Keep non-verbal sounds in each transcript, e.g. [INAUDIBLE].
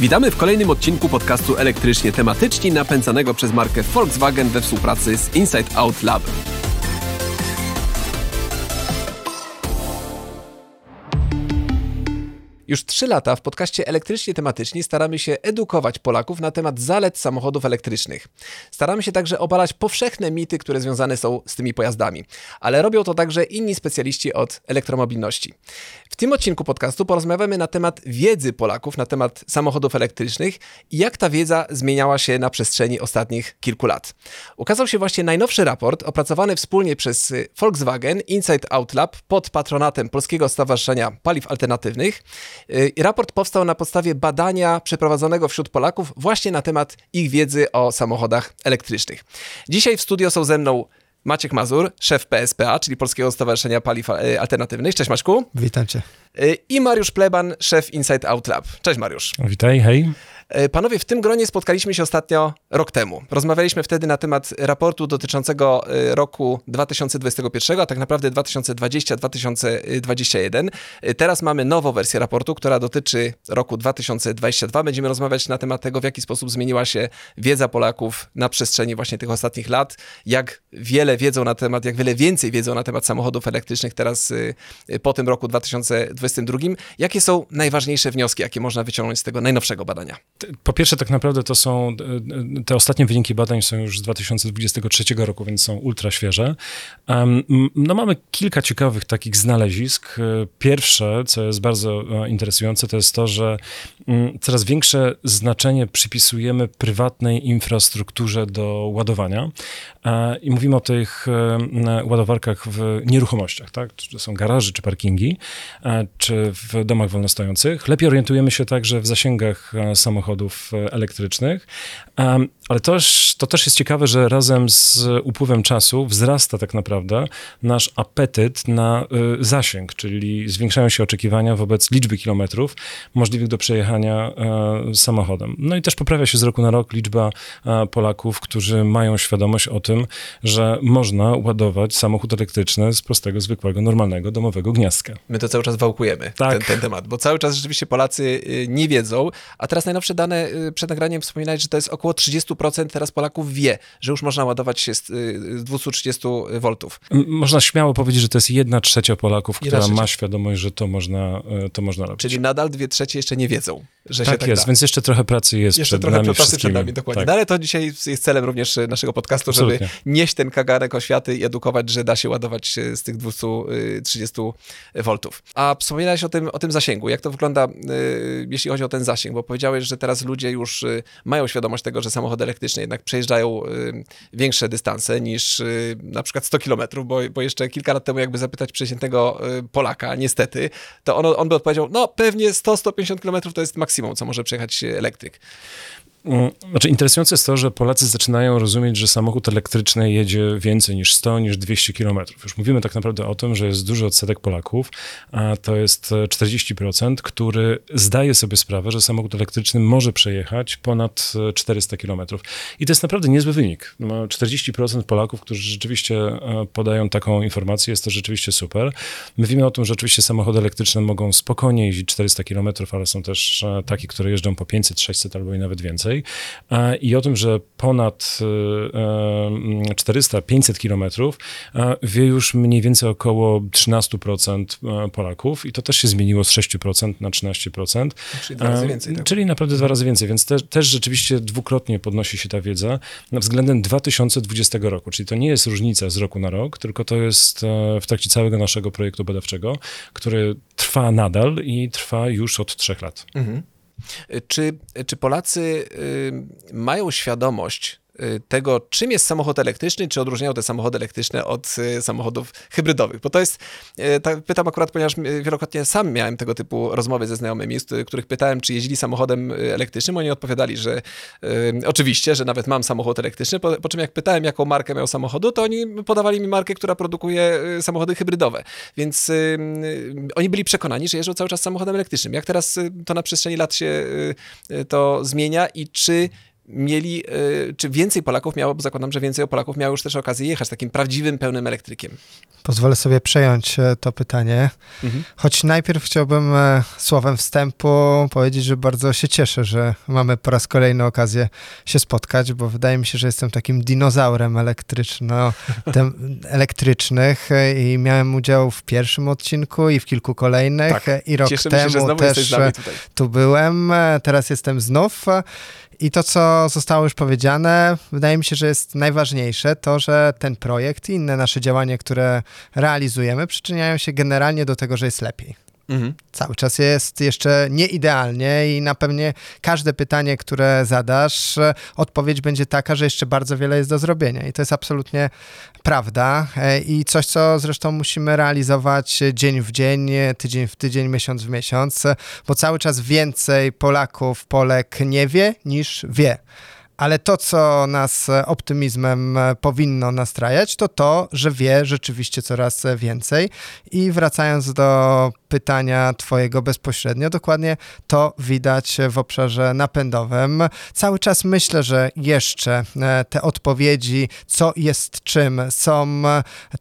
Witamy w kolejnym odcinku podcastu Elektrycznie Tematyczni napędzanego przez markę Volkswagen we współpracy z Inside Out Lab. Już trzy lata w podcaście Elektrycznie Tematyczni staramy się edukować Polaków na temat zalet samochodów elektrycznych. Staramy się także obalać powszechne mity, które związane są z tymi pojazdami, ale robią to także inni specjaliści od elektromobilności. W tym odcinku podcastu porozmawiamy na temat wiedzy Polaków na temat samochodów elektrycznych i jak ta wiedza zmieniała się na przestrzeni ostatnich kilku lat. Ukazał się właśnie najnowszy raport opracowany wspólnie przez Volkswagen Inside Out Lab pod patronatem Polskiego Stowarzyszenia Paliw Alternatywnych. I raport powstał na podstawie badania przeprowadzonego wśród Polaków właśnie na temat ich wiedzy o samochodach elektrycznych. Dzisiaj w studio są ze mną Maciek Mazur, szef PSPA, czyli Polskiego Stowarzyszenia Paliw e, Alternatywnych. Cześć Maćku. Witam cię. E, I Mariusz Pleban, szef Inside Out Lab. Cześć Mariusz. Witaj, hej. E, panowie, w tym gronie spotkaliśmy się ostatnio rok temu. Rozmawialiśmy wtedy na temat raportu dotyczącego roku 2021, a tak naprawdę 2020-2021. Teraz mamy nową wersję raportu, która dotyczy roku 2022. Będziemy rozmawiać na temat tego, w jaki sposób zmieniła się wiedza Polaków na przestrzeni właśnie tych ostatnich lat, jak wiele wiedzą na temat, jak wiele więcej wiedzą na temat samochodów elektrycznych teraz po tym roku 2022. Jakie są najważniejsze wnioski, jakie można wyciągnąć z tego najnowszego badania? Po pierwsze, tak naprawdę to są, te ostatnie wyniki badań są już z 2023 roku, więc są ultra świeże. No mamy kilka ciekawych takich znalezisk. Pierwsze, co jest bardzo e, interesujące, to jest to, że mm, coraz większe znaczenie przypisujemy prywatnej infrastrukturze do ładowania. E, I mówimy o tych e, ładowarkach w nieruchomościach, tak? Czy są garaże, czy parkingi, czy w domach wolnostojących. Lepiej orientujemy się także w zasięgach samochodów samochodów e, elektrycznych. Ale też, to też jest ciekawe, że razem z upływem czasu wzrasta tak naprawdę nasz apetyt na y, zasięg, czyli zwiększają się oczekiwania wobec liczby kilometrów możliwych do przejechania y, samochodem. No i też poprawia się z roku na rok liczba y, Polaków, którzy mają świadomość o tym, że można ładować samochód elektryczny z prostego, zwykłego, normalnego, domowego gniazdka. My to cały czas wałkujemy, tak. ten, ten temat, bo cały czas rzeczywiście Polacy y, nie wiedzą, a teraz najnowsze dane y, przed nagraniem wspominać, że to jest około 30% teraz Polaków wie, że już można ładować się z 230 y, V. Można śmiało powiedzieć, że to jest jedna trzecia Polaków, która trzecia. ma świadomość, że to można, to można robić. Czyli nadal dwie trzecie jeszcze nie wiedzą, że tak się tak jest, da. więc jeszcze trochę pracy jest jeszcze przed trochę nami pracy przed nami, dokładnie. Tak. No, ale to dzisiaj jest celem również naszego podcastu, Absolutnie. żeby nieść ten kagarek oświaty i edukować, że da się ładować z tych 230 V. A wspominałeś o tym, o tym zasięgu. Jak to wygląda, jeśli chodzi o ten zasięg? Bo powiedziałeś, że teraz ludzie już y, mają świadomość tego, że samochody elektryczne jednak przejeżdżają y, większe dystanse niż y, na przykład 100 kilometrów, bo, bo jeszcze kilka lat temu jakby zapytać przeciętnego Polaka, niestety, to on, on by odpowiedział, no pewnie 100-150 kilometrów to jest maksimum, co może przejechać elektryk. Mm, znaczy, interesujące jest to, że Polacy zaczynają rozumieć, że samochód elektryczny jedzie więcej niż 100, niż 200 km. Już mówimy tak naprawdę o tym, że jest duży odsetek Polaków, a to jest 40%, który zdaje sobie sprawę, że samochód elektryczny może przejechać ponad 400 km. I to jest naprawdę niezły wynik. 40% no, Polaków, którzy rzeczywiście e, podają taką informację, jest to rzeczywiście super. Mówimy o tym, że oczywiście samochody elektryczne mogą spokojnie jeździć 400 km, ale są też e, takie, które jeżdżą po 500, 600 albo i nawet więcej. E, i o tym, że ponad 400-500 e, kilometrów e, wie już mniej więcej około 13% Polaków i to też się zmieniło z 6% na 13%. Czyli dwa razy więcej. Tak? Czyli naprawdę dwa razy więcej, więc te, też rzeczywiście dwukrotnie podnosi się ta wiedza względem 2020 roku, czyli to nie jest różnica z roku na rok, tylko to jest w trakcie całego naszego projektu badawczego, który trwa nadal i trwa już od trzech lat. Mhm. Czy, czy Polacy y, mają świadomość tego, czym jest samochód elektryczny, czy odróżniają te samochody elektryczne od y, samochodów hybrydowych. Bo to jest, y, tak pytam akurat, ponieważ wielokrotnie sam miałem tego typu rozmowy ze znajomymi, z których pytałem, czy jeździli samochodem elektrycznym. Oni odpowiadali, że y, oczywiście, że nawet mam samochód elektryczny, po, po, czym jak pytałem, jaką markę miał samochodu, to oni podawali mi markę, która produkuje samochody hybrydowe. Więc y, oni byli przekonani, że jeżdżą cały czas samochodem elektrycznym. Jak teraz to na przestrzeni lat się to zmienia i czy mieli, y, czy więcej Polaków miało, bo zakładam, że więcej Polaków miało już też okazję jechać takim prawdziwym, pełnym elektrykiem. Pozwolę sobie przejąć e, to pytanie. Mhm. Choć najpierw chciałbym e, słowem wstępu powiedzieć, że bardzo się cieszę, że mamy po raz kolejny okazję się spotkać, bo wydaje mi się, że jestem takim dinozaurem elektryczno, [LAUGHS] elektrycznych e, i miałem udział w pierwszym odcinku i w kilku kolejnych tak. i rok Cieszymy temu się, też tu byłem, teraz jestem znów. I to, co zostało już powiedziane, wydaje mi się, że jest najważniejsze, to, że ten projekt i inne nasze działania, które realizujemy, przyczyniają się generalnie do tego, że jest lepiej. Mhm. Cały czas jest jeszcze nieidealnie i na pewnie każde pytanie, które zadasz, odpowiedź będzie taka, że jeszcze bardzo wiele jest do zrobienia. I to jest absolutnie prawda. E, I coś, co zresztą musimy realizować dzień w dzień, tydzień w tydzień, miesiąc w miesiąc, bo cały czas więcej Polaków, Polek nie wie niż wie. Ale to, co nas optymizmem powinno nastrajać, to to, że wie rzeczywiście coraz więcej. I wracając do pytania Twojego bezpośrednio. Dokładnie to widać w obszarze napędowym. Cały czas myślę, że jeszcze e, te odpowiedzi, co jest czym, są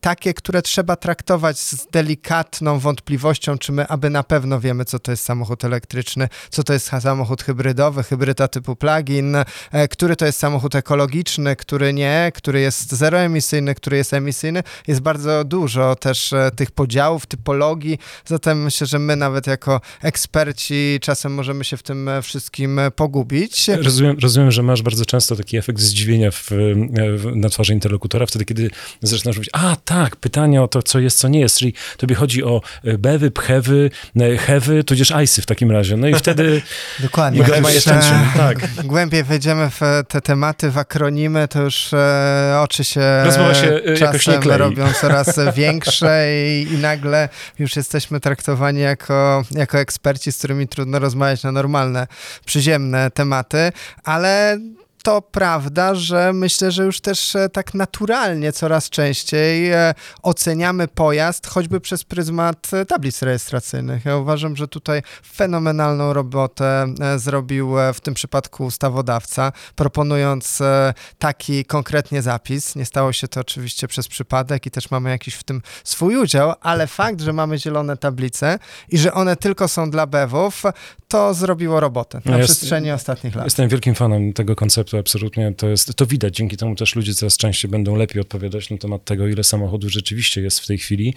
takie, które trzeba traktować z delikatną wątpliwością, czy my aby na pewno wiemy, co to jest samochód elektryczny, co to jest samochód hybrydowy, hybryda typu plug-in, e, który to jest samochód ekologiczny, który nie, który jest zeroemisyjny, który jest emisyjny. Jest bardzo dużo też e, tych podziałów, typologii, zatem myślę, że my nawet jako eksperci czasem możemy się w tym wszystkim pogubić. Rozumiem, rozumiem że masz bardzo często taki efekt zdziwienia w, w, na twarzy interlokutora, wtedy kiedy zaczynasz mówić, a tak, pytanie o to, co jest, co nie jest, czyli tobie chodzi o e, bewy, pchewy, e, hewy, tudzież ajsy w takim razie. No i wtedy... [LAUGHS] Dokładnie. jeszcze, tak. Głębiej wejdziemy w te tematy, w akronimy, to już e, oczy się, Rozmowa się czasem robią coraz [LAUGHS] większe i, i nagle już jesteśmy traktowani traktowani jako, jako eksperci, z którymi trudno rozmawiać na normalne, przyziemne tematy, ale to prawda, że myślę, że już też e, tak naturalnie coraz częściej e, oceniamy pojazd choćby przez pryzmat e, tablic rejestracyjnych. Ja uważam, że tutaj fenomenalną robotę zrobił w tym przypadku ustawodawca, proponując taki konkretnie zapis. Nie stało się to oczywiście przez przypadek i też mamy jakiś w tym swój udział, ale fakt, że mamy zielone tablice i że one tylko są dla bewów, to zrobiło robotę na ja przestrzeni jest, ostatnich lat. Jestem wielkim fanem tego konceptu, absolutnie. To, jest, to widać, dzięki temu też ludzie coraz częściej będą lepiej odpowiadać na temat tego, ile samochodów rzeczywiście jest w tej chwili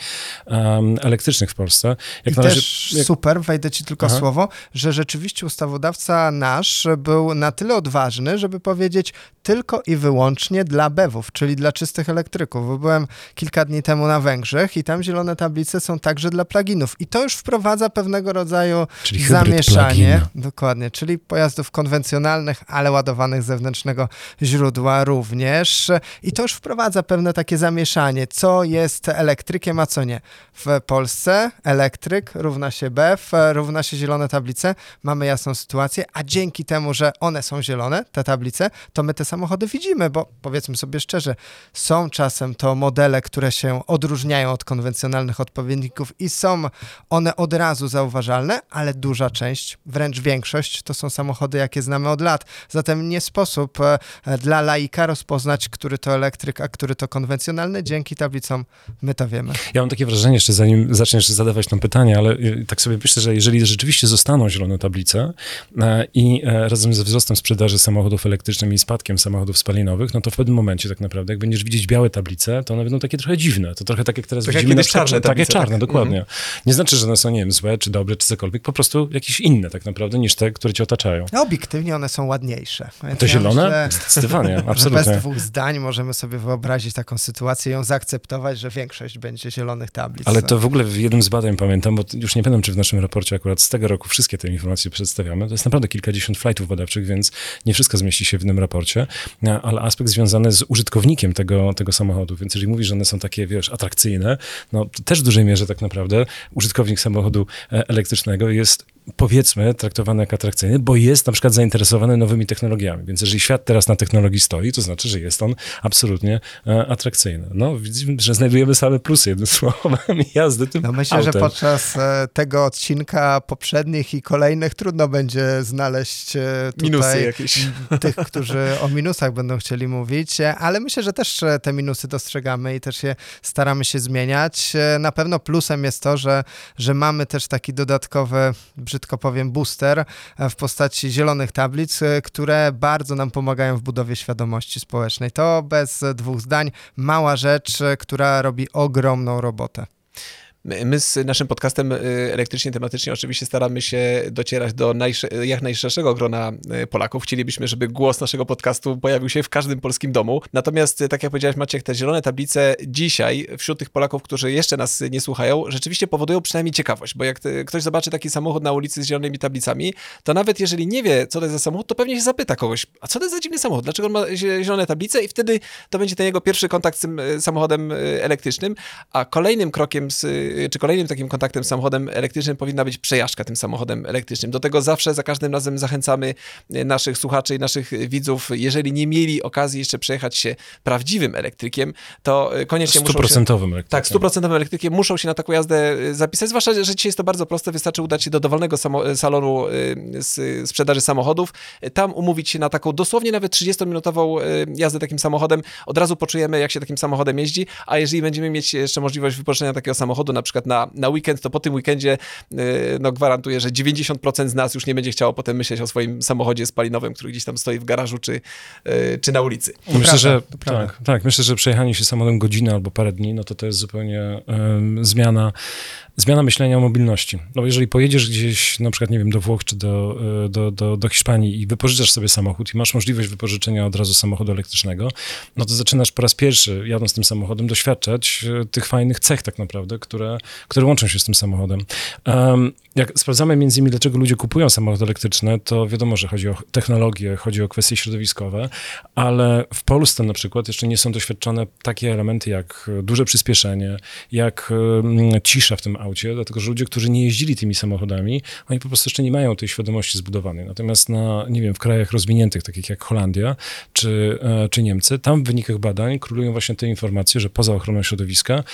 um, elektrycznych w Polsce. Jak I należy, też jak... super, wejdę ci tylko Aha. słowo, że rzeczywiście ustawodawca nasz był na tyle odważny, żeby powiedzieć tylko i wyłącznie dla BEW-ów, czyli dla czystych elektryków. Bo byłem kilka dni temu na Węgrzech i tam zielone tablice są także dla pluginów. I to już wprowadza pewnego rodzaju czyli zamieszanie. Dokładnie, czyli pojazdów konwencjonalnych, ale ładowanych z zewnętrznego źródła również. I to już wprowadza pewne takie zamieszanie, co jest elektrykiem, a co nie. W Polsce elektryk równa się BEF, równa się zielone tablice. Mamy jasną sytuację, a dzięki temu, że one są zielone, te tablice, to my te samochody widzimy, bo powiedzmy sobie szczerze, są czasem to modele, które się odróżniają od konwencjonalnych odpowiedników i są one od razu zauważalne, ale duża część wręcz większość, to są samochody, jakie znamy od lat. Zatem nie sposób e, dla laika rozpoznać, który to elektryk, a który to konwencjonalny. Dzięki tablicom my to wiemy. Ja mam takie wrażenie, jeszcze zanim zaczniesz zadawać to pytanie, ale e, tak sobie myślę, że jeżeli rzeczywiście zostaną zielone tablice e, i razem ze wzrostem sprzedaży samochodów elektrycznych i spadkiem samochodów spalinowych, no to w pewnym momencie tak naprawdę, jak będziesz widzieć białe tablice, to one będą takie trochę dziwne. To trochę tak jak teraz tak widzimy jak na czarne tablice, Takie czarne, tak? dokładnie. Mhm. Nie znaczy, że one są, nie wiem, złe, czy dobre, czy cokolwiek, po prostu jakieś inne tak naprawdę niż te, które cię otaczają. No, obiektywnie one są ładniejsze. To ja Myślę, Zdecydowanie, absolutnie. bez dwóch zdań możemy sobie wyobrazić taką sytuację i ją zaakceptować, że większość będzie zielonych tablic. Ale to w ogóle w jednym z badań pamiętam, bo już nie pamiętam, czy w naszym raporcie akurat z tego roku wszystkie te informacje przedstawiamy. To jest naprawdę kilkadziesiąt flightów badawczych, więc nie wszystko zmieści się w jednym raporcie, ale aspekt związany z użytkownikiem tego, tego samochodu. Więc jeżeli mówisz, że one są takie, wiesz, atrakcyjne, no to też w dużej mierze tak naprawdę użytkownik samochodu e, elektrycznego jest powiedzmy traktowany jak atrakcyjny, bo jest na przykład zainteresowany nowymi technologiami. Więc jeżeli świat teraz na technologii stoi, to znaczy, że jest on absolutnie e, atrakcyjny. No, widzimy, że znajdujemy same plusy, jednym słowem, [LAUGHS] jazdy tym No myślę, autem. że podczas e, tego odcinka poprzednich i kolejnych trudno będzie znaleźć e, tutaj Minusy jakieś. [LAUGHS] tych, którzy o minusach będą chcieli mówić, ale myślę, że też te minusy dostrzegamy i też je staramy się zmieniać. Na pewno plusem jest to, że, że mamy też taki dodatkowy, brzydko powiem, booster e, w postaci zielonych tablic, e, które bardzo nam pomagają w budowie świadomości społecznej. To bez dwóch zdań mała rzecz, e, która robi ogromną robotę. My, z naszym podcastem y, elektrycznie tematycznie oczywiście staramy się docierać do jak najszerszego grona y, Polaków. Chcielibyśmy, żeby głos naszego podcastu pojawił się w każdym polskim domu. Natomiast, y, tak jak powiedziałeś Maciek, te zielone tablice dzisiaj wśród tych Polaków, którzy jeszcze nas nie słuchają, rzeczywiście powodują przynajmniej ciekawość, bo jak ktoś zobaczy taki samochód na ulicy z zielonymi tablicami, to nawet jeżeli nie wie, co to jest za samochód, to pewnie się zapyta kogoś, a co to jest za dziwny samochód, dlaczego on ma zie- zielone tablice i wtedy to będzie ten jego pierwszy kontakt z tym samochodem elektrycznym, a kolejnym krokiem, z, czy kolejnym takim kontaktem z samochodem elektrycznym powinna być przejażdżka tym samochodem elektrycznym. Do tego zawsze, za każdym razem zachęcamy y, naszych słuchaczy i naszych widzów, jeżeli nie mieli okazji jeszcze przejechać się prawdziwym elektrykiem, to y, koniecznie muszą się... Elektrykiem. Tak, stuprocentowym elektrykiem. Muszą się na taką jazdę y, zapisać, zwłaszcza, że dzisiaj jest to bardzo proste, wystarczy udać się do dowolnego samo- salonu y, z sprzedaży samochodów, y, tam umówić się na taką dosłownie nawet 30-minutową y, jazdę takim samochodem, od razu poczujemy, jak się takim samochodem jeździ, a jeżeli będziemy mieć jeszcze możliwość wypożyczenia takiego samochodu na przykład na, na weekend, to po tym weekendzie y, no, gwarantuję, że 90% z nas już nie będzie chciało potem myśleć o swoim samochodzie spalinowym, który gdzieś tam stoi w garażu czy, y, czy na ulicy. Myślę, prawda, że tak, tak, myślę, że przejechanie się samochodem godzinę albo parę dni, no to to jest zupełnie em, zmiana, zmiana myślenia o mobilności. No jeżeli pojedziesz gdzieś, na przykład, nie wiem, do Włoch czy do, e, do, do, do Hiszpanii i wypożyczasz sobie samochód i masz możliwość wypożyczenia od razu samochodu elektrycznego, no to zaczynasz po raz pierwszy, jadąc tym samochodem, doświadczać tych fajnych cech tak naprawdę, które, które łączą się z tym samochodem. Em, jak sprawdzamy między innymi, dlaczego ludzie kupują samochody elektryczne, to wiadomo, że chodzi o technologię, chodzi o kwestie środowiskowe, ale w Polsce na przykład jeszcze nie są doświadczone takie elementy jak duże przyspieszenie, jak cisza w tym aucie, dlatego że ludzie, którzy nie jeździli tymi samochodami, oni po prostu jeszcze nie mają tej świadomości zbudowanej. Natomiast na, nie wiem, w krajach rozwiniętych, takich jak Holandia czy, e, czy Niemcy, tam w wynikach badań królują właśnie te informacje, że poza ochroną środowiska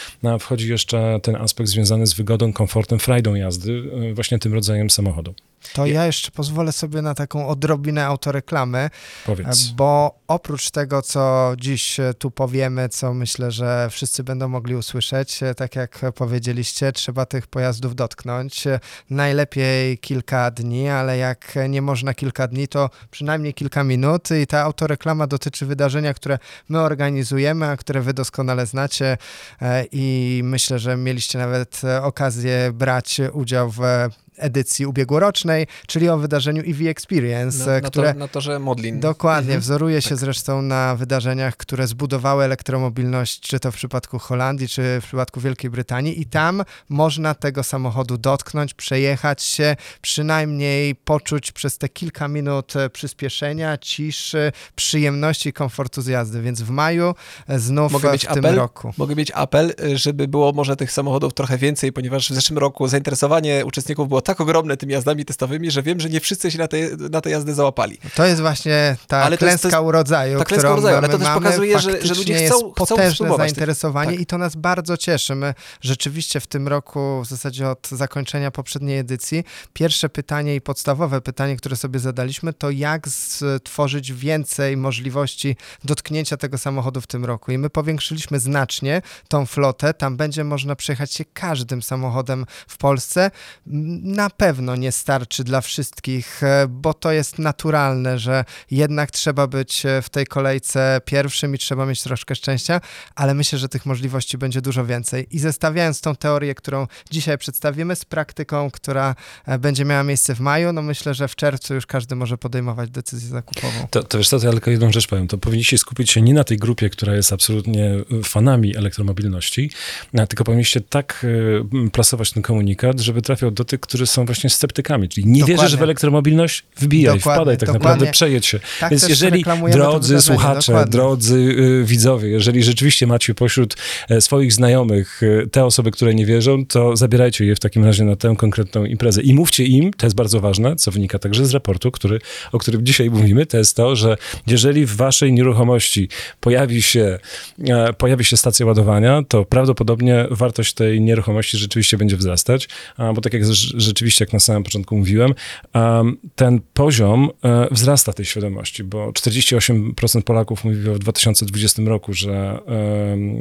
wchodzi jeszcze ten aspekt związany z wygodą, komfortem, frajdą jazdy e, właśnie tym rodzajem samochodu. To ja jeszcze pozwolę sobie na taką odrobinę autoreklamy, Powiedz. bo oprócz tego, co dziś e, tu powiemy, co myślę, że wszyscy będą mogli usłyszeć, e, tak jak powiedzieliście, trzeba tych pojazdów dotknąć. E, Najlepiej kilka dni, ale jak nie można kilka dni, to przynajmniej kilka minut i ta autoreklama dotyczy wydarzenia, które my organizujemy, a które wy doskonale znacie i myślę, że mieliście nawet okazję brać udział w edycji ubiegłorocznej, czyli o wydarzeniu EV Experience, Na, e, na, które to, na torze Modlin. Dokładnie, Mhm. wzoruje się zresztą na wydarzeniach, które zbudowały elektromobilność, czy to w przypadku Holandii, czy w przypadku Wielkiej Brytanii i tam można tego samochodu dotknąć, przejechać się, przynajmniej poczuć przez te kilka minut e, przyspieszenia, ciszy, przyjemności i komfortu z jazdy, więc w maju e, znów Mogę e, w tym apel? roku. Mogę mieć apel, y, żeby było może tych samochodów trochę więcej, ponieważ w zeszłym roku zainteresowanie uczestników było tak ogromne tymi jazdami testowymi, że wiem, że nie wszyscy się na te, na te jazdy załapali. To jest właśnie ta Ale to jest- klęska to jest- urodzaju, ta klęska urodzaju, ale to też pokazuje, że- że ludzie jest chcą- chcą potężne zainteresowanie tak. i to nas bardzo cieszy. My rzeczywiście w tym roku, w zasadzie od zakończenia poprzedniej edycji, pierwsze pytanie i podstawowe pytanie, które sobie zadaliśmy, to jak stworzyć więcej możliwości dotknięcia tego samochodu w tym roku. I my powiększyliśmy znacznie tą flotę. Tam będzie można przejechać się każdym samochodem w Polsce. Na pewno nie starczy dla wszystkich, e, bo to jest naturalne, że jednak trzeba być e, w tej kolejce pierwszym i trzeba mieć troszkę szczęścia, ale myślę, że tych możliwości będzie dużo więcej. I zestawiając tą teorię, którą dzisiaj przedstawimy z praktyką, która e, będzie miała miejsce w maju, no myślę, że w czerwcu już każdy może podejmować decyzję zakupową. To, to wiesz co, to ja tylko jedną rzecz powiem. To powinniście skupić się nie na tej grupie, która jest absolutnie fanami elektromobilności, tylko powinniście tak plasować ten komunikat, żeby trafiał do tych, którzy którzy są właśnie sceptykami, czyli nie Dokładnie. wierzysz w elektromobilność, wbijaj, Dokładnie, wpadaj tak dokładnie. naprawdę, przejedź się. Tak Więc jeżeli, drodzy słuchacze, drodzy y, widzowie, jeżeli rzeczywiście macie pośród e, swoich znajomych y, te osoby, które nie wierzą, to zabierajcie je w takim razie na tę konkretną imprezę i mówcie im, to jest bardzo ważne, co wynika także z raportu, który, o którym dzisiaj mówimy, to jest to, że jeżeli w waszej nieruchomości pojawi się, e, pojawi się stacja ładowania, to prawdopodobnie wartość tej nieruchomości rzeczywiście będzie wzrastać, a, bo tak jak z- rzeczywiście, jak na samym początku mówiłem, em, ten poziom e, wzrasta tej świadomości, bo 48% Polaków mówiło w 2020 roku, że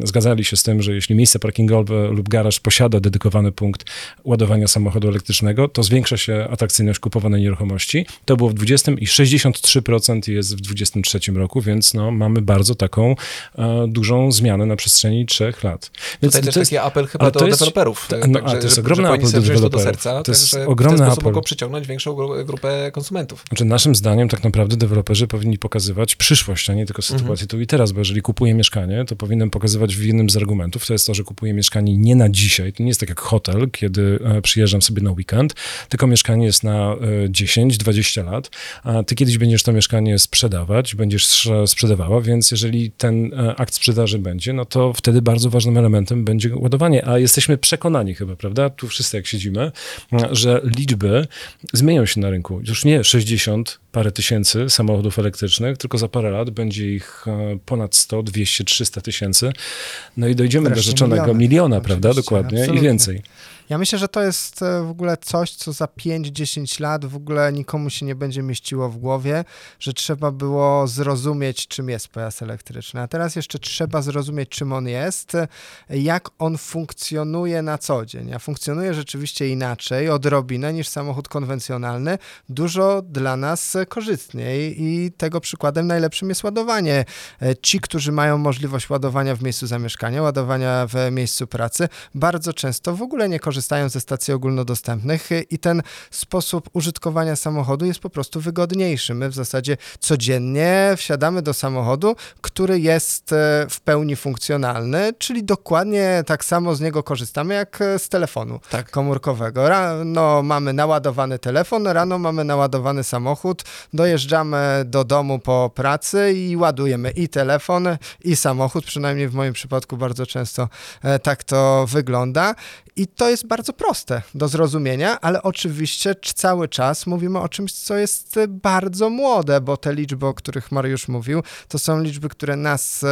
zgadzali się z tym, że jeśli miejsce parkingowe lub garaż posiada dedykowany punkt ładowania samochodu elektrycznego, to zwiększa się atrakcyjność kupowanej nieruchomości. To było w 20 i 63% jest w 23 roku, więc no, mamy bardzo taką e, dużą zmianę na przestrzeni trzech lat. Więc Tutaj też to jest- taki apel chyba do jest- deweloperów. to- tak, no, także, a to jest że- ogromny apel do deweloperów. serca, To jest także ogromny w ten apel. mogą przyciągnąć większą gru- grupę konsumentów. Znaczy, naszym zdaniem tak naprawdę deweloperzy powinni pokazywać przyszłość, a nie tylko Mhm. sytuację tu i teraz, bo jeżeli kupuję mieszkanie, to powinienem pokazywać w jednym z argumentów, to jest to, że kupuję mieszkanie nie na dzisiaj, to nie jest tak jak hotel, kiedy e, przyjeżdżam sobie na weekend, tylko mieszkanie jest na e, 10-20 lat, a ty kiedyś będziesz to mieszkanie sprzedawać, będziesz e, sprzedawała, więc jeżeli ten e, akt sprzedaży będzie, no to wtedy bardzo ważnym elementem będzie ładowanie, a jesteśmy przekonani chyba, prawda, tu wszyscy jak siedzimy, e, że liczby zmienią się na rynku. Już nie 60 parę tysięcy samochodów elektrycznych, tylko za parę lat będzie ich e, ponad 100, 200, 300 tysięcy. No i dojdziemy do Wreszcie rzeczonego miliony. miliona, prawda? Dokładnie i absolutnie. więcej. Ja myślę, że to jest e, w ogóle coś, co za 5-10 lat w ogóle nikomu się nie będzie mieściło w głowie, że trzeba było zrozumieć, czym jest pojazd elektryczny. A teraz jeszcze trzeba zrozumieć, czym on jest, jak on funkcjonuje na co dzień. A funkcjonuje rzeczywiście inaczej, odrobinę niż samochód konwencjonalny, dużo dla nas korzystniej i tego przykładem najlepszym jest ładowanie. E, Ci, którzy mają możliwość ładowania w miejscu zamieszkania, ładowania w miejscu pracy, bardzo często w ogóle nie korzystają ze stacji ogólnodostępnych i ten sposób użytkowania samochodu jest po prostu wygodniejszy. My w zasadzie codziennie wsiadamy do samochodu, który jest e, w pełni funkcjonalny, czyli dokładnie tak samo z niego korzystamy jak e, z telefonu Tak. komórkowego. Rano mamy naładowany telefon, rano mamy naładowany samochód, dojeżdżamy do domu po pracy i ładujemy i telefon, i samochód, przynajmniej w moim przypadku bardzo często e, tak to wygląda. I to jest bardzo proste do zrozumienia, ale oczywiście cały czas mówimy o czymś, co jest e, bardzo młode, bo te liczby, o których Mariusz mówił, to są liczby, które nas e,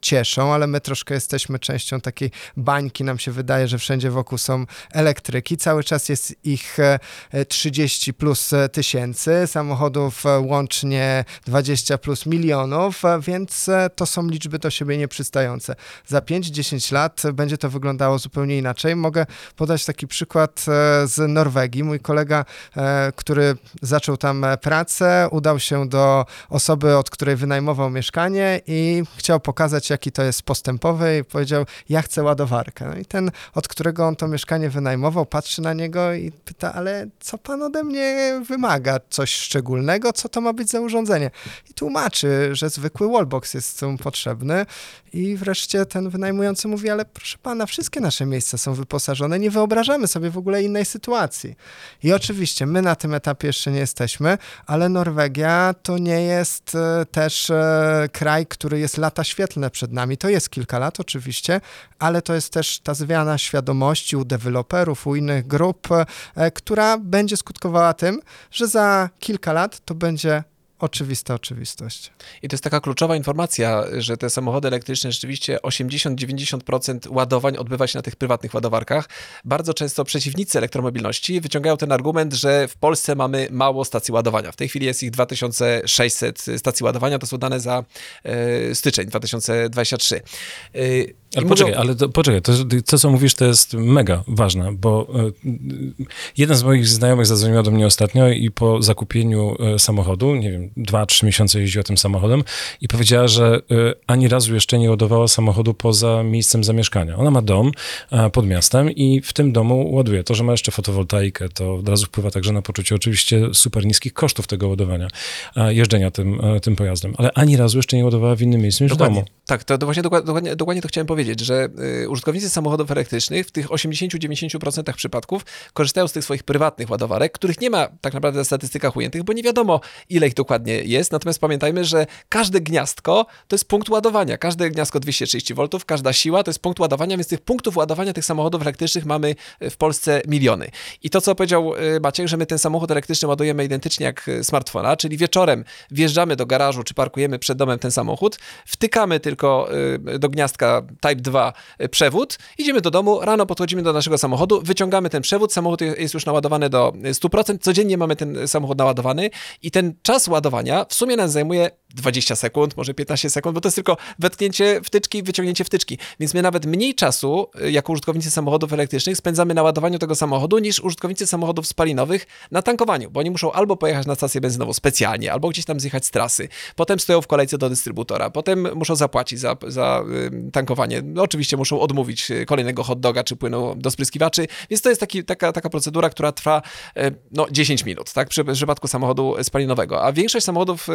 cieszą, ale my troszkę jesteśmy częścią takiej bańki. Nam się wydaje, że wszędzie wokół są elektryki. Cały czas jest ich e, e, 30 plus tysięcy, samochodów łącznie 20 plus milionów, więc to są liczby do siebie nieprzystające. Za 5-10 lat będzie to wyglądało zupełnie inaczej. Mogę podać taki przykład e, z Norwegii. Mój kolega, e, który zaczął tam pracę, udał się do osoby, od której wynajmował mieszkanie i chciał pokazać, jaki to jest postępowy i powiedział, ja chcę ładowarkę. No i ten, od którego on to mieszkanie wynajmował, patrzy na niego i pyta, ale co pan ode mnie wymaga? Coś szczególnego? Co to ma być za urządzenie? I tłumaczy, że zwykły wallbox jest mu potrzebny i wreszcie ten wynajmujący mówi, ale proszę pana, wszystkie nasze miejsca są wyposażone, nie wyobrażamy sobie w ogóle innej sytuacji. I oczywiście my na tym etapie jeszcze nie jesteśmy, ale Norwegia to nie jest e, też e, kraj, który jest lata świetlne przed nami. To jest kilka lat oczywiście, ale to jest też ta zmiana świadomości u deweloperów, u innych grup, e, która będzie skutkowała tym, że za kilka lat to będzie oczywista oczywistość. I to jest taka kluczowa informacja, że te samochody elektryczne rzeczywiście 80-90% ładowań odbywa się na tych prywatnych ładowarkach. Bardzo często przeciwnicy elektromobilności wyciągają ten argument, że w Polsce mamy mało stacji ładowania. W tej chwili jest ich 2600 stacji ładowania, to są dane za e, styczeń 2023. E, Ale mówią- poczekaj, ale to, poczekaj, to, to co mówisz to jest mega ważne, bo e, jeden z moich znajomych zadzwonił do mnie ostatnio i po zakupieniu samochodu, nie wiem, 2-3 miesiące jeździła tym samochodem i powiedziała, że y, ani razu jeszcze nie ładowała samochodu poza miejscem zamieszkania. Ona ma dom pod miastem i w tym domu ładuje. To, że ma jeszcze fotowoltaikę, to od razu wpływa także na poczucie oczywiście super niskich kosztów tego ładowania, jeżdżenia tym, e, tym pojazdem. Ale ani razu jeszcze nie ładowała w innym miejscu niż Dokładnie. w domu. Tak, to, to właśnie dokładnie, dokładnie, dokładnie to chciałem powiedzieć, że y, użytkownicy samochodów elektrycznych w tych 80-90% przypadków korzystają z tych swoich prywatnych ładowarek, których nie ma tak naprawdę w statystykach ujętych, bo nie wiadomo ile ich dokładnie jest. Natomiast pamiętajmy, że każde gniazdko to jest punkt ładowania. Każde gniazdko 230 V, każda siła to jest punkt ładowania, więc tych punktów ładowania tych samochodów elektrycznych mamy w Polsce miliony. I to, co powiedział y, Maciek, że my ten samochód elektryczny ładujemy identycznie jak y, smartfona, czyli wieczorem wjeżdżamy do garażu czy parkujemy przed domem ten samochód, wtykamy tylko do gniazdka Type 2 y, przewód, idziemy do domu, rano podchodzimy do naszego samochodu, wyciągamy ten przewód, samochód jest już naładowany do 100%, codziennie mamy ten samochód naładowany i ten czas ładowania w sumie nas zajmuje 20 sekund, może 15 sekund, bo to jest tylko wetknięcie wtyczki i wyciągnięcie wtyczki. Więc my nawet mniej czasu y, jako użytkownicy samochodów elektrycznych spędzamy na ładowaniu tego samochodu niż użytkownicy samochodów spalinowych na tankowaniu, bo oni muszą albo pojechać na stację benzynową specjalnie, albo gdzieś tam zjechać z trasy. Potem stoją w kolejce do dystrybutora, potem muszą zapłacić za, za y, tankowanie. No, oczywiście muszą odmówić y, kolejnego hot doga czy płynu do spryskiwaczy, więc to jest taki, taka, taka procedura, która trwa no, 10 minut, tak, w przypadku samochodu spalinowego. A większość samochodów,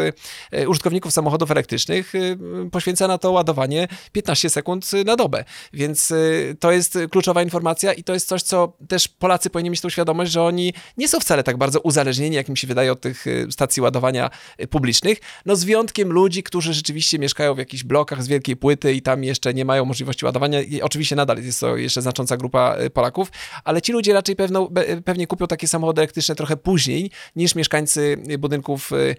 y, użytkowników samochodów elektrycznych y, poświęca na to ładowanie 15 sekund na dobę. Więc y, to jest kluczowa informacja i to jest coś, co też Polacy powinni mieć tą świadomość, że oni nie są wcale tak bardzo uzależnieni, jak mi się wydaje, od tych y, stacji ładowania y, publicznych. No z wyjątkiem ludzi, którzy rzeczywiście mieszkają w jakichś blokach z wielkiej płyty i tam jeszcze nie mają możliwości ładowania. I oczywiście nadal jest to jeszcze znacząca grupa y, Polaków, ale ci ludzie raczej pewno, pewnie kupią takie samochody elektryczne trochę później niż mieszkańcy y, budynków y,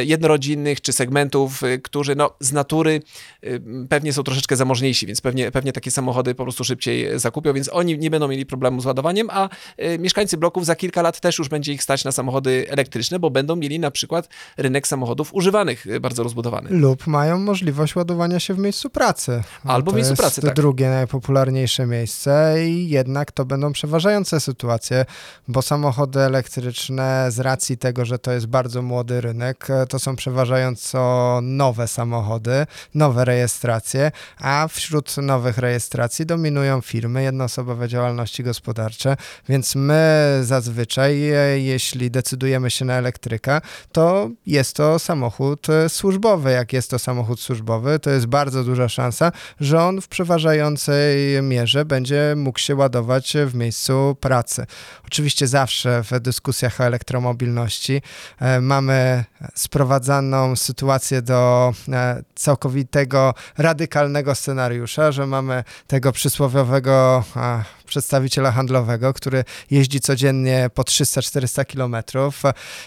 y, jednorodzinnych czy segmentów, y, którzy no, z natury y, pewnie są troszeczkę zamożniejsi, więc pewnie, pewnie takie samochody po prostu szybciej zakupią, więc oni nie będą mieli problemu z ładowaniem, a y, mieszkańcy bloków za kilka lat też już będzie ich stać na samochody elektryczne, bo będą mieli na przykład rynek samochodów używanych y, bardzo rozbudowany. Lub mają możliwość ładowania się w miejscu pracy. Albo w to miejscu jest pracy, tak. drugie najpopularniejsze miejsce i jednak to będą przeważające sytuacje, bo samochody elektryczne z racji tego, że to jest bardzo młody rynek, e, to są przeważająco nowe samochody, nowe rejestracje, a wśród nowych rejestracji dominują firmy, jednoosobowe działalności gospodarcze, więc my zazwyczaj, e, jeśli decydujemy się na elektryka, to jest to samochód e, służbowy. Jak jest to samochód służbowy, to jest bardzo duża szansa, że on w przeważającej mierze będzie mógł się ładować w miejscu pracy. Oczywiście zawsze w dyskusjach o elektromobilności e, mamy sprowadzaną sytuację do e, całkowitego, radykalnego scenariusza, że mamy tego przysłowiowego a, przedstawiciela handlowego, który jeździ codziennie po 300-400 kilometrów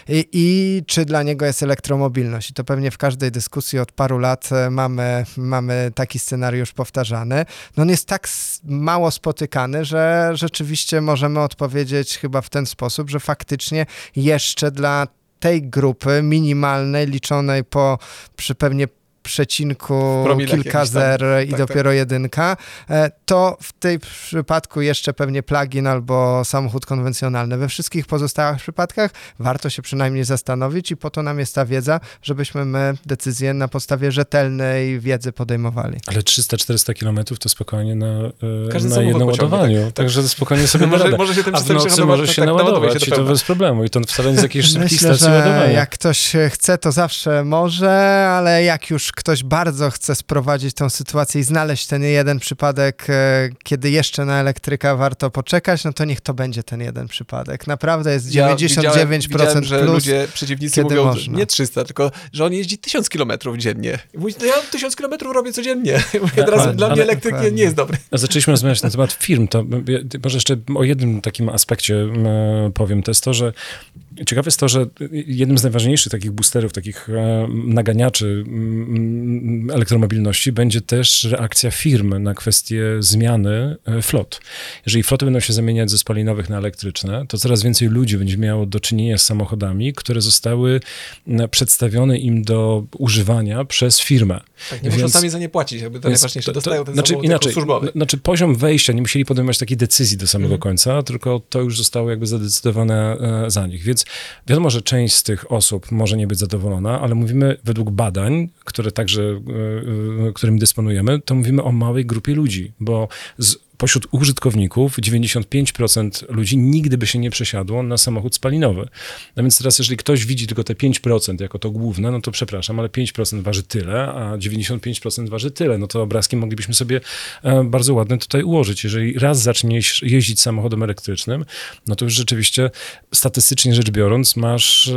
i, i czy dla niego jest elektromobilność. I to pewnie w każdej dyskusji od paru lat e, mamy, mamy taki scenariusz powtarzany. No on jest tak mało spotykany, że rzeczywiście możemy odpowiedzieć chyba w ten sposób, że faktycznie jeszcze dla tej grupy minimalnej, liczonej po przy pewnie przecinku kilka zer i Tak, dopiero jedynka, e, to w tej przypadku jeszcze pewnie plug-in albo samochód konwencjonalny. We wszystkich pozostałych przypadkach warto się przynajmniej zastanowić i po to nam jest ta wiedza, żebyśmy my decyzje na podstawie rzetelnej wiedzy podejmowali. Ale 300-400 kilometrów to spokojnie na, e, Każdy na jednym ładowaniu. Także spokojnie sobie [LAUGHS] Może, może się tym A w nocy że możesz tak, się tak, naładować się, i to bez problemu. I to wcale nie z jakiejś szybkich Myślę, stacji ładowania. że jak ktoś chce, to zawsze może, ale jak już ktoś bardzo chce sprowadzić tą sytuację i znaleźć ten jeden przypadek, e, kiedy jeszcze na elektryka warto poczekać, no to niech to będzie ten jeden przypadek. Naprawdę jest 99% widziałem, widziałem, że plus. ludzie, przeciwnicy kiedy mówią można. nie 300, tylko że on jeździ 1000 kilometrów dziennie. I Mówi, no ja 1000 kilometrów robię codziennie. [LAUGHS] Mówię, teraz Dokładnie, dla mnie ale- elektryk nie, nie jest dobry. A zaczęliśmy rozmawiać na temat firm, to może jeszcze o jednym takim aspekcie powiem. To jest to, że ciekawe jest to, że jednym z najważniejszych takich boosterów, takich e, naganiaczy mm, elektromobilności będzie też reakcja firm na kwestię zmiany e, flot. Jeżeli floty będą się zamieniać ze spalinowych na elektryczne, to coraz więcej ludzi będzie miało do czynienia z samochodami, które zostały przedstawione im do używania przez firmę. Tak, nie muszą Więc- sami za nie płacić, jakby to najważniejsze. to- to- Dostają ten znaczy, inaczej, służbowy. Znaczy poziom wejścia, nie musieli podejmować takiej decyzji do samego Mhm. końca, tylko to już zostało jakby zadecydowane e, za nich. Więc Wiadomo, że część z tych osób może nie być zadowolona, ale mówimy według badań, które także, e, e, którymi dysponujemy, to mówimy o małej grupie ludzi, bo z pośród użytkowników 95% ludzi nigdy by się nie przesiadło na samochód spalinowy. No więc teraz, jeżeli ktoś widzi tylko te 5% jako to główne, no to przepraszam, ale 5% waży tyle, a 95% waży tyle. No to obrazki moglibyśmy sobie e, bardzo ładne tutaj ułożyć. Jeżeli raz zaczniesz jeździć samochodem elektrycznym, no to już rzeczywiście statystycznie rzecz biorąc masz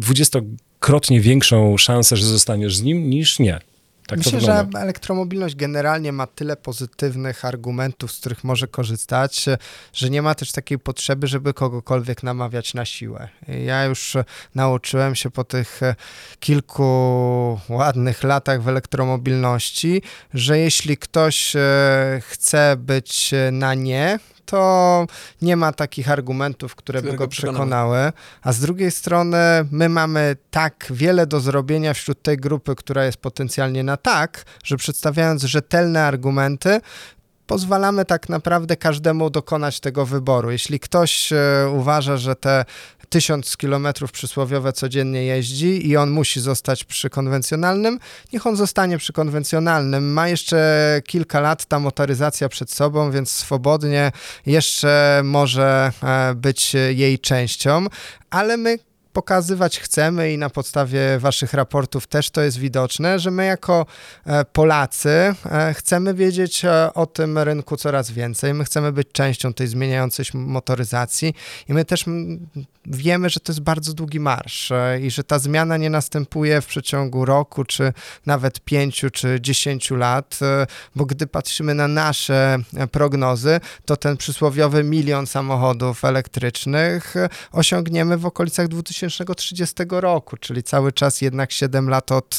20-krotnie większą szansę, że zostaniesz z nim niż nie. Tak Myślę, że elektromobilność generalnie ma tyle pozytywnych argumentów, z których może korzystać, że nie ma też takiej potrzeby, żeby kogokolwiek namawiać na siłę. Ja już nauczyłem się po tych kilku ładnych latach w elektromobilności, że jeśli ktoś e, chce być na nie, to nie ma takich argumentów, które by go przekonały. A z drugiej strony my mamy tak wiele do zrobienia wśród tej grupy, która jest potencjalnie na tak, że przedstawiając rzetelne argumenty, pozwalamy tak naprawdę każdemu dokonać tego wyboru. Jeśli ktoś e, uważa, że te tysiąc kilometrów przysłowiowe codziennie jeździ i on musi zostać przy konwencjonalnym, niech on zostanie przy konwencjonalnym. Ma jeszcze kilka lat ta motoryzacja przed sobą, więc swobodnie jeszcze może e, być jej częścią, ale my pokazywać chcemy i na podstawie waszych raportów też to jest widoczne, że my jako e, Polacy e, chcemy wiedzieć e, o tym rynku coraz więcej. My chcemy być częścią tej zmieniającej się motoryzacji i my też wiemy, że to jest bardzo długi marsz i że ta zmiana nie następuje w przeciągu roku, czy nawet pięciu, czy dziesięciu lat, bo gdy patrzymy na nasze prognozy, to ten przysłowiowy milion samochodów elektrycznych osiągniemy w okolicach 2000 2030 roku, czyli cały czas jednak 7 lat od,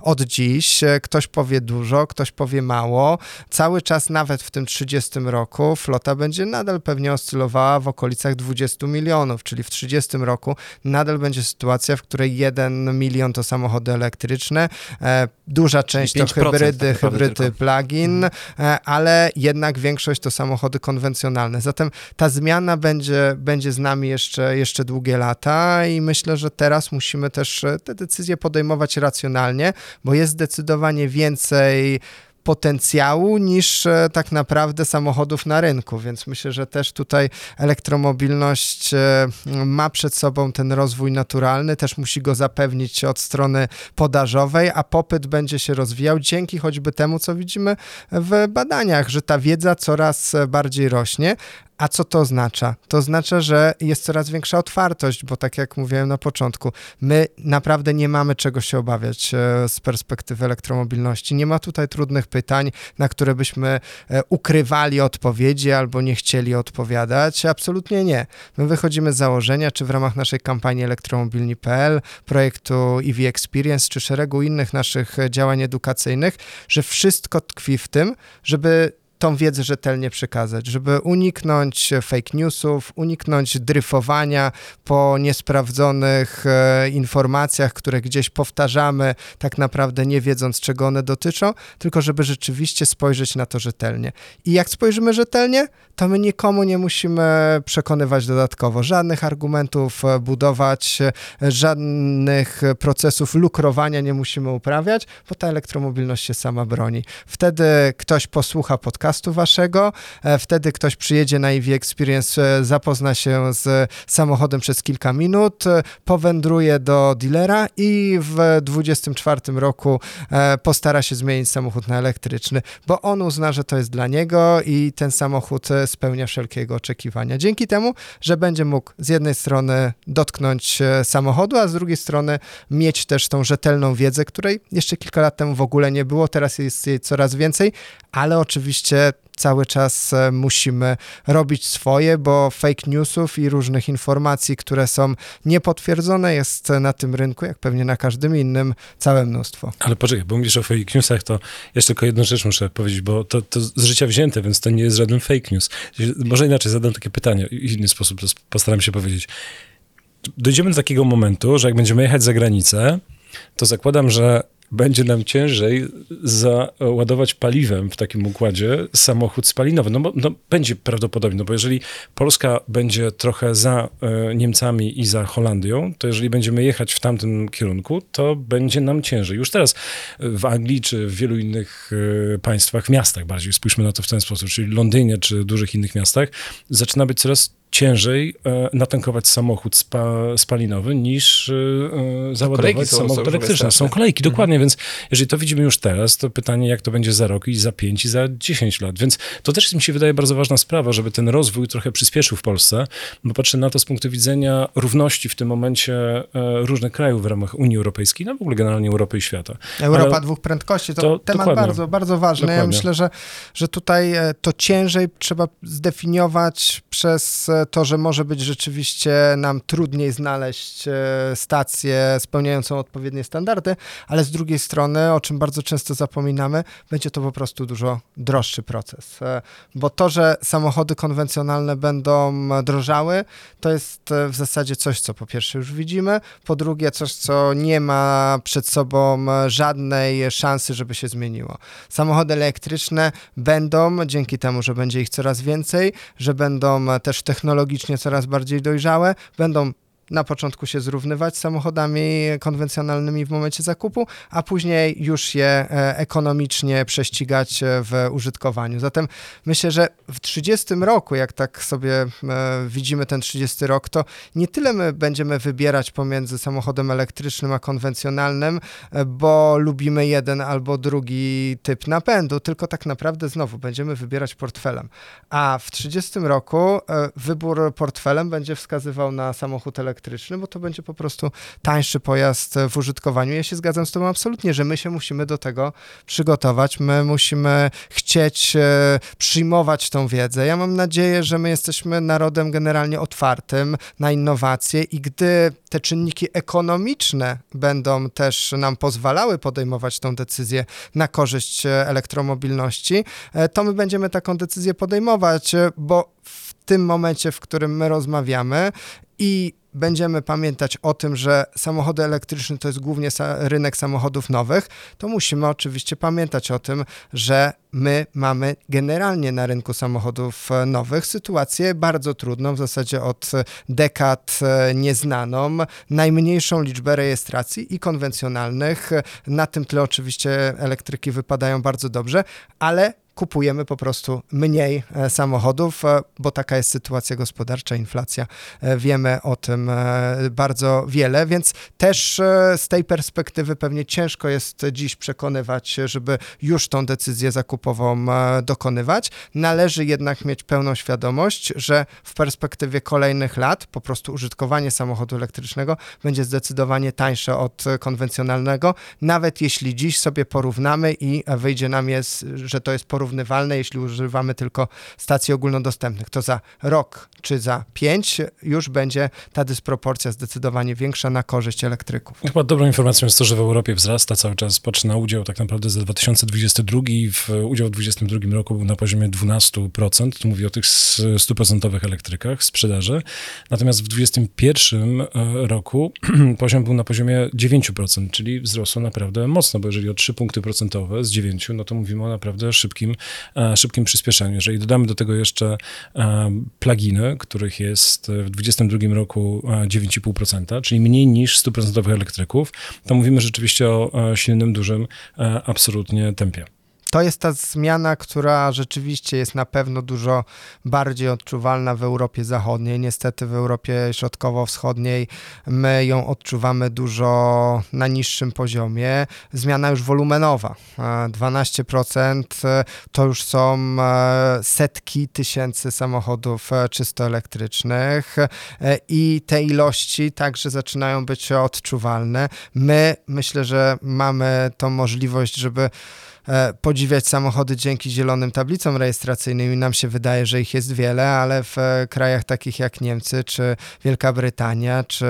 od dziś. Ktoś powie dużo, ktoś powie mało. Cały czas nawet w tym 30 roku flota będzie nadal pewnie oscylowała w okolicach 20 milionów, czyli w 30 roku nadal będzie sytuacja, w której 1 milion to samochody elektryczne, e, duża część to hybrydy, tak hybrydy plug-in, mhm. e, ale jednak większość to samochody konwencjonalne. Zatem ta zmiana będzie, będzie z nami jeszcze, jeszcze długie lata i myślę, że teraz musimy też e, te decyzje podejmować racjonalnie, bo jest zdecydowanie więcej potencjału niż e, tak naprawdę samochodów na rynku, więc myślę, że też tutaj elektromobilność e, ma przed sobą ten rozwój naturalny, też musi go zapewnić od strony podażowej, a popyt będzie się rozwijał dzięki choćby temu, co widzimy w badaniach, że ta wiedza coraz bardziej rośnie, a co to oznacza? To oznacza, że jest coraz większa otwartość, bo tak jak mówiłem na początku, my naprawdę nie mamy czego się obawiać e, z perspektywy elektromobilności. Nie ma tutaj trudnych pytań, na które byśmy e, ukrywali odpowiedzi albo nie chcieli odpowiadać. Absolutnie nie. My wychodzimy z założenia, czy w ramach naszej kampanii elektromobilni.pl, projektu EV Experience, czy szeregu innych naszych działań edukacyjnych, że wszystko tkwi w tym, żeby tą wiedzę rzetelnie przekazać, żeby uniknąć fake newsów, uniknąć dryfowania po niesprawdzonych e, informacjach, które gdzieś powtarzamy, tak naprawdę nie wiedząc, czego one dotyczą, tylko żeby rzeczywiście spojrzeć na to rzetelnie. I jak spojrzymy rzetelnie, to my nikomu nie musimy przekonywać dodatkowo, żadnych argumentów e, budować, e, żadnych procesów lukrowania nie musimy uprawiać, bo ta elektromobilność się sama broni. Wtedy ktoś posłucha podcastu, podcastu waszego. E, wtedy ktoś przyjedzie na EV Experience, e, zapozna się z samochodem przez kilka minut, e, powędruje do dealera i w 2024 roku postara się zmienić samochód na elektryczny, bo on uzna, że to jest dla niego i ten samochód spełnia wszelkie jego oczekiwania. Dzięki temu, że będzie mógł z jednej strony dotknąć samochodu, a z drugiej strony mieć też tą rzetelną wiedzę, której jeszcze kilka lat temu w ogóle nie było, teraz jest jej coraz więcej, ale oczywiście cały czas e, musimy robić swoje, bo fake newsów i różnych informacji, które są niepotwierdzone, jest na tym rynku, jak pewnie na każdym innym, całe mnóstwo. Ale poczekaj, bo mówisz o fake newsach, to jeszcze tylko jedną rzecz muszę powiedzieć, bo to, to z życia wzięte, więc to nie jest żaden fake news. Może inaczej zadam takie pytanie, w inny sposób postaram się powiedzieć. Dojdziemy do takiego momentu, że jak będziemy jechać za granicę, to zakładam, że będzie nam ciężej załadować paliwem w takim układzie samochód spalinowy. No, bo, no będzie prawdopodobnie, no bo jeżeli Polska będzie trochę za e, Niemcami i za Holandią, to jeżeli będziemy jechać w tamtym kierunku, to będzie nam ciężej. Już teraz w Anglii czy w wielu innych e, państwach, miastach bardziej, spójrzmy na to w ten sposób, czyli Londynie czy dużych innych miastach, zaczyna być coraz ciężej e, natankować samochód spa, spalinowy niż e, e załadować są, samochód są elektryczny. Są kolejki, mhm. dokładnie, więc jeżeli to widzimy już teraz, to pytanie, jak to będzie za rok i za pięć i za dziesięć lat. Więc to też mi się wydaje bardzo ważna sprawa, żeby ten rozwój trochę przyspieszył w Polsce, bo patrzę na to z punktu widzenia równości w tym momencie e, różnych krajów w ramach Unii Europejskiej, no w ogóle generalnie Europy i świata. Europa Ale dwóch prędkości, to, to temat dokładnie. bardzo, bardzo ważny. Dokładnie. Ja myślę, że, że tutaj to ciężej trzeba zdefiniować przez e, to, że może być rzeczywiście nam trudniej znaleźć e, stację spełniającą odpowiednie standardy, ale z drugiej strony, o czym bardzo często zapominamy, będzie to po prostu dużo droższy proces. E, bo to, że samochody konwencjonalne będą drożały, to jest e, w zasadzie coś, co po pierwsze już widzimy, po drugie coś, co nie ma przed sobą żadnej szansy, żeby się zmieniło. Samochody elektryczne będą, dzięki temu, że będzie ich coraz więcej, że będą też technologicznie technologicznie coraz bardziej dojrzałe, będą na początku się zrównywać z samochodami konwencjonalnymi w momencie zakupu, a później już je e, ekonomicznie prześcigać e, w użytkowaniu. Zatem myślę, że w 30 roku, jak tak sobie e, widzimy ten 30 rok, to nie tyle my będziemy wybierać pomiędzy samochodem elektrycznym a konwencjonalnym, bo lubimy jeden albo drugi typ napędu, tylko tak naprawdę znowu będziemy wybierać portfelem. A w 30 roku wybór portfelem będzie wskazywał na samochód elektryczny elektryczny, bo to będzie po prostu tańszy pojazd w użytkowaniu. Ja się zgadzam z Tobą absolutnie, że my się musimy do tego przygotować, my musimy chcieć e, przyjmować tą wiedzę. Ja mam nadzieję, że my jesteśmy narodem generalnie otwartym na innowacje i gdy te czynniki ekonomiczne będą też nam pozwalały podejmować tą decyzję na korzyść e, elektromobilności, e, to my będziemy taką decyzję podejmować, bo w tym momencie, w którym my rozmawiamy i będziemy pamiętać o tym, że samochody elektryczne to jest głównie rynek samochodów nowych, to musimy oczywiście pamiętać o tym, że my mamy generalnie na rynku samochodów e, nowych sytuację bardzo trudną, w zasadzie od dekad e, nieznaną, najmniejszą liczbę rejestracji i konwencjonalnych. Na tym tle oczywiście elektryki wypadają bardzo dobrze, ale kupujemy po prostu mniej e, samochodów, e, bo taka jest sytuacja gospodarcza, inflacja. E, wiemy o tym bardzo wiele, więc też z tej perspektywy pewnie ciężko jest dziś przekonywać, żeby już tą decyzję zakupową dokonywać. Należy jednak mieć pełną świadomość, że w perspektywie kolejnych lat po prostu użytkowanie samochodu elektrycznego będzie zdecydowanie tańsze od konwencjonalnego, nawet jeśli dziś sobie porównamy i wyjdzie nam jest, że to jest porównanie porównywalne, jeśli używamy tylko stacji ogólnodostępnych. To za rok czy za pięć już będzie ta dysproporcja zdecydowanie większa na korzyść elektryków. Chyba dobrą informacją jest to, że w Europie wzrasta cały czas, patrz na udział tak naprawdę za 2022 w udział w 2022 roku był na poziomie 12%, tu mówię o tych 100% elektrykach sprzedaży, natomiast w 2021 e, roku [CLEARS THROAT] poziom był na poziomie 9%, czyli wzrosło naprawdę mocno, bo jeżeli o 3 punkty procentowe z 9, no to mówimy o naprawdę szybkim szybkim, szybkim przyspieszeniu. Jeżeli dodamy do tego jeszcze e, pluginy, których jest w 2022 roku 9,5%, e, czyli mniej niż 100% elektryków, to mówimy rzeczywiście o e, silnym, dużym, absolutnie tempie to jest ta zmiana, która rzeczywiście jest na pewno dużo bardziej odczuwalna w Europie Zachodniej. Niestety w Europie Środkowo-Wschodniej my ją odczuwamy dużo na niższym poziomie. Zmiana już wolumenowa. 12% e, to już są e, setki tysięcy samochodów e, czysto elektrycznych i te ilości także zaczynają być odczuwalne. My myślę, że mamy tą możliwość, żeby e, podziwiać samochody dzięki zielonym tablicom rejestracyjnym i nam się wydaje, że ich jest wiele, ale w e, krajach takich jak Niemcy, czy Wielka Brytania, czy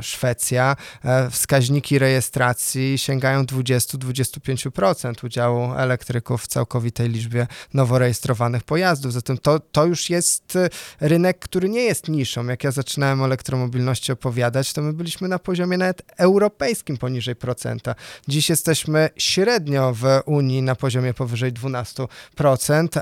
Szwecja e, wskaźniki rejestracji sięgają 20-25% udziału elektryków w całkowitej liczbie nowo rejestrowanych pojazdów. Zatem to, to już jest e, rynek, który nie jest niszą. Jak ja zaczynałem o elektromobilności opowiadać, to my byliśmy na poziomie nawet europejskim poniżej procenta. Dziś jesteśmy średnio w Unii na poziomie powyżej 12%,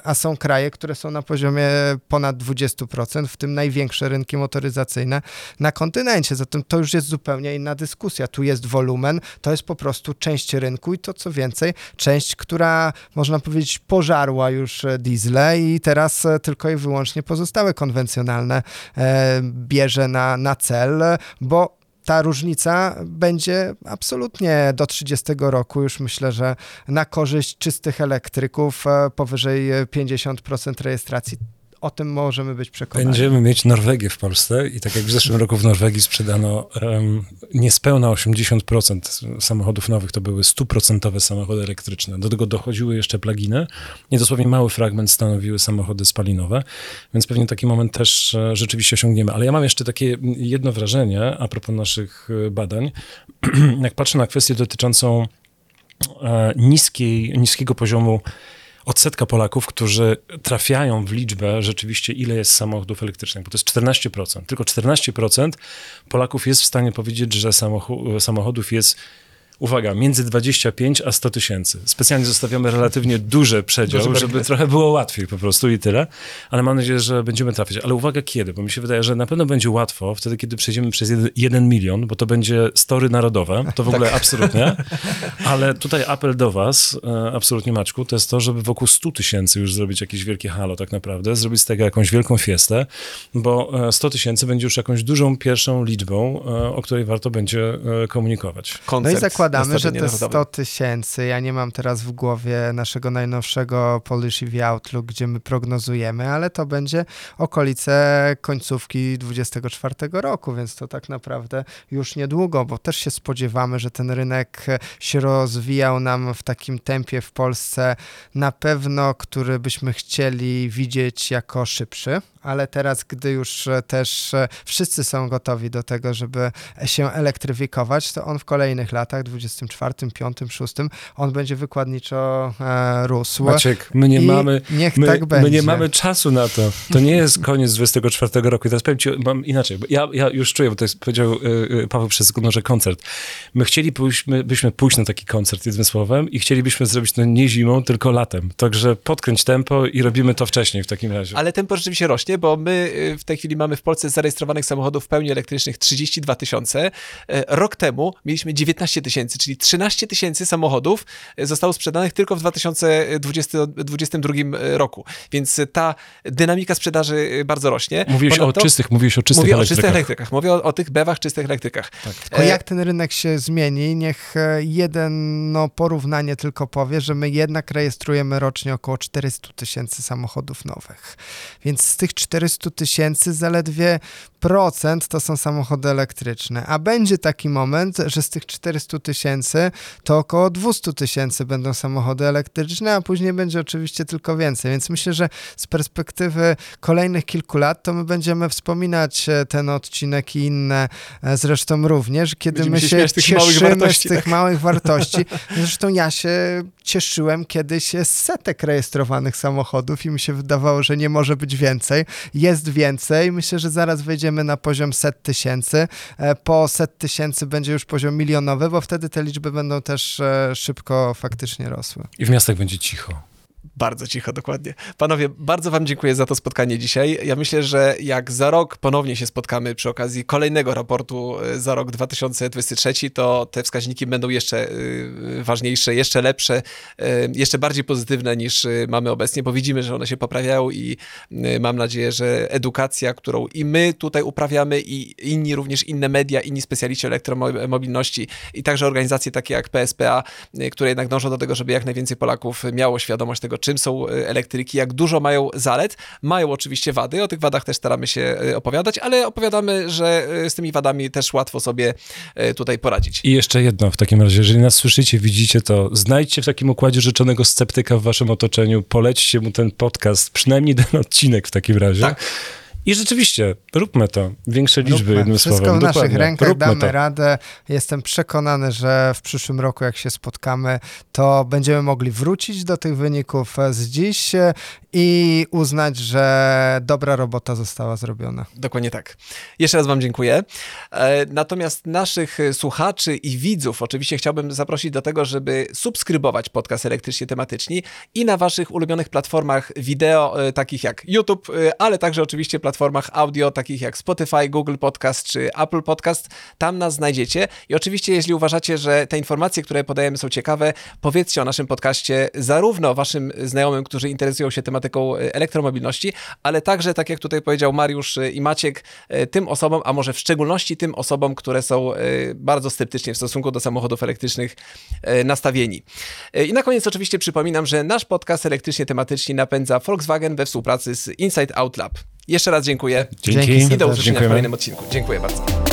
a są kraje, które są na poziomie ponad 20%, w tym największe rynki motoryzacyjne na kontynencie. Zatem to już jest zupełnie inna dyskusja. Tu jest wolumen, to jest po prostu część rynku i to co więcej, część, która można powiedzieć pożarła już diesle i teraz tylko i wyłącznie pozostałe konwencjonalne e, bierze na, na cel, bo ta różnica będzie absolutnie do 30 roku. Już myślę, że na korzyść czystych elektryków e, powyżej 50% rejestracji o tym możemy być przekonani. Będziemy mieć Norwegię w Polsce i tak jak w zeszłym roku w Norwegii sprzedano um, niespełna 80% samochodów nowych, to były stuprocentowe samochody elektryczne. Do tego dochodziły jeszcze pluginy i dosłownie mały fragment stanowiły samochody spalinowe, więc pewnie taki moment też e, rzeczywiście osiągniemy. Ale ja mam jeszcze takie jedno wrażenie a propos naszych e, badań. [CLEARS THROAT] jak patrzę na kwestię dotyczącą e, niskiej, niskiego poziomu odsetka Polaków, którzy trafiają w liczbę rzeczywiście, ile jest samochodów elektrycznych, bo to jest 14%. Tylko 14% Polaków jest w stanie powiedzieć, że samochodów jest uwaga, między 25 a 100 tysięcy. Specjalnie zostawiamy relatywnie duży przedział, Duży żeby trochę było łatwiej po prostu i tyle, ale mam nadzieję, że będziemy trafić. Ale uwaga kiedy, bo mi się wydaje, że na pewno będzie łatwo wtedy, kiedy przejdziemy przez jeden, jeden milion, bo to będzie story narodowe, to w ogóle tak. absolutnie, [LAUGHS] ale tutaj apel do was, e, absolutnie Maczku, to jest to, żeby wokół 100 tysięcy już zrobić jakieś wielkie halo tak naprawdę, zrobić z tego jakąś wielką fiestę, bo 100 e, tysięcy będzie już jakąś dużą pierwszą liczbą, e, o której warto będzie komunikować. No i zakładam zakładamy, że te 100 tysięcy, ja nie mam teraz w głowie naszego najnowszego Polish EV Outlook, gdzie my prognozujemy, ale to będzie okolice końcówki 24 roku, więc to tak naprawdę już niedługo, bo też się spodziewamy, że ten rynek się rozwijał nam w takim tempie w Polsce, na pewno, który byśmy chcieli widzieć jako szybszy ale teraz, gdy już e, też e, wszyscy są gotowi do tego, żeby się elektryfikować, to on w kolejnych latach, 24, 5, 6, on będzie wykładniczo e, rósł. Maciek, my nie mamy, niech my, tak będzie. my nie mamy czasu na to. To nie jest koniec 24 roku. I teraz powiem ci, mam inaczej, bo ja, ja już czuję, bo to jest, powiedział y, Paweł przez sekundę, że koncert. My chcielibyśmy byśmy pójść na taki koncert, jednym słowem, i chcielibyśmy zrobić to nie zimą, tylko latem. Także podkręć tempo i robimy to wcześniej w takim razie. Ale tempo rzeczywiście rośnie bo my y, w tej chwili mamy w Polsce zarejestrowanych samochodów w pełni elektrycznych 32 tysiące. E, rok temu mieliśmy 19 tysięcy, czyli 13 tysięcy samochodów e, zostało sprzedanych tylko w 2022 e, roku. Więc ta dynamika sprzedaży bardzo rośnie. Mówiłeś Ponadto, o czystych, mówiłeś o czystych mówię elektrykach. o czystych elektrykach. Mówię o, o tych bewach czystych elektrykach. Tak. Tylko jak ten rynek się zmieni, niech jedno porównanie tylko powie, że my jednak rejestrujemy rocznie około 400 tysięcy samochodów nowych. Więc z tych 400 tysięcy zaledwie procent to są samochody elektryczne, a będzie taki moment, że z tych 400 tysięcy to około 200 tysięcy będą samochody elektryczne, a później będzie oczywiście tylko więcej. Więc myślę, że z perspektywy kolejnych kilku lat to my będziemy wspominać e, ten odcinek i inne e, zresztą również, kiedy Będziemy my się, się cieszymy z tych tak? małych wartości. [LAUGHS] Zresztą ja się cieszyłem kiedyś z setek rejestrowanych samochodów i mi się wydawało, że nie może być więcej. Jest więcej. Myślę, że zaraz wejdziemy na poziom set tysięcy. E, po set tysięcy będzie już poziom milionowy, bo wtedy te liczby będą też e, szybko faktycznie rosły. I w miastach będzie cicho. Bardzo cicho, dokładnie. Panowie, bardzo Wam dziękuję za to spotkanie dzisiaj. Ja myślę, że jak za rok ponownie się spotkamy przy okazji kolejnego raportu e, za rok 2023, to te wskaźniki będą jeszcze e, ważniejsze, jeszcze lepsze, e, jeszcze bardziej pozytywne niż mamy obecnie, bo widzimy, że one się poprawiają i mam nadzieję, że edukacja, którą i my tutaj uprawiamy, i inni również inne media, inni specjaliści elektromobilności i także organizacje takie jak PSPA, które jednak dążą do tego, żeby jak najwięcej Polaków miało świadomość tego, czym są e, elektryki, jak dużo mają zalet. Mają oczywiście wady, o tych wadach też staramy się e, opowiadać, ale opowiadamy, że e, z tymi wadami też łatwo sobie tutaj poradzić. I jeszcze jedno w takim razie, jeżeli nas słyszycie, widzicie to, znajdźcie w takim układzie życzonego sceptyka w waszym otoczeniu, polećcie mu ten podcast, przynajmniej ten odcinek w takim razie. Tak. I rzeczywiście, róbmy to. Większe liczby, Róbmy. jednym Wszystko słowem. w naszych Dokładnie. rękach, Róbmy damy to. radę. Jestem przekonany, że w przyszłym roku, jak się spotkamy, to będziemy mogli wrócić do tych wyników z dziś i uznać, że dobra robota została zrobiona. Dokładnie tak. Jeszcze raz Wam dziękuję. E, Natomiast naszych słuchaczy i widzów oczywiście chciałbym zaprosić do tego, żeby subskrybować podcast Elektrycznie Tematyczni i na Waszych ulubionych platformach wideo, e, takich jak YouTube, e, ale także oczywiście platformach audio, takich jak Spotify, Google Podcast czy Apple Podcast. Tam nas znajdziecie. I oczywiście, jeśli uważacie, że te informacje, które podajemy są ciekawe, powiedzcie o naszym podcaście zarówno Waszym znajomym, którzy interesują się tematyką e, elektromobilności, ale także, tak jak tutaj powiedział Mariusz e, i Maciek, e, tym osobom, a może w szczególności tym osobom, które są bardzo sceptycznie w stosunku do samochodów elektrycznych nastawieni. I na koniec oczywiście przypominam, że nasz podcast elektrycznie tematyczni napędza Volkswagen we współpracy z Inside Out Lab. Jeszcze raz dziękuję Dzięki. I do usłyszenia w Dziękujemy. kolejnym odcinku. Dziękuję bardzo.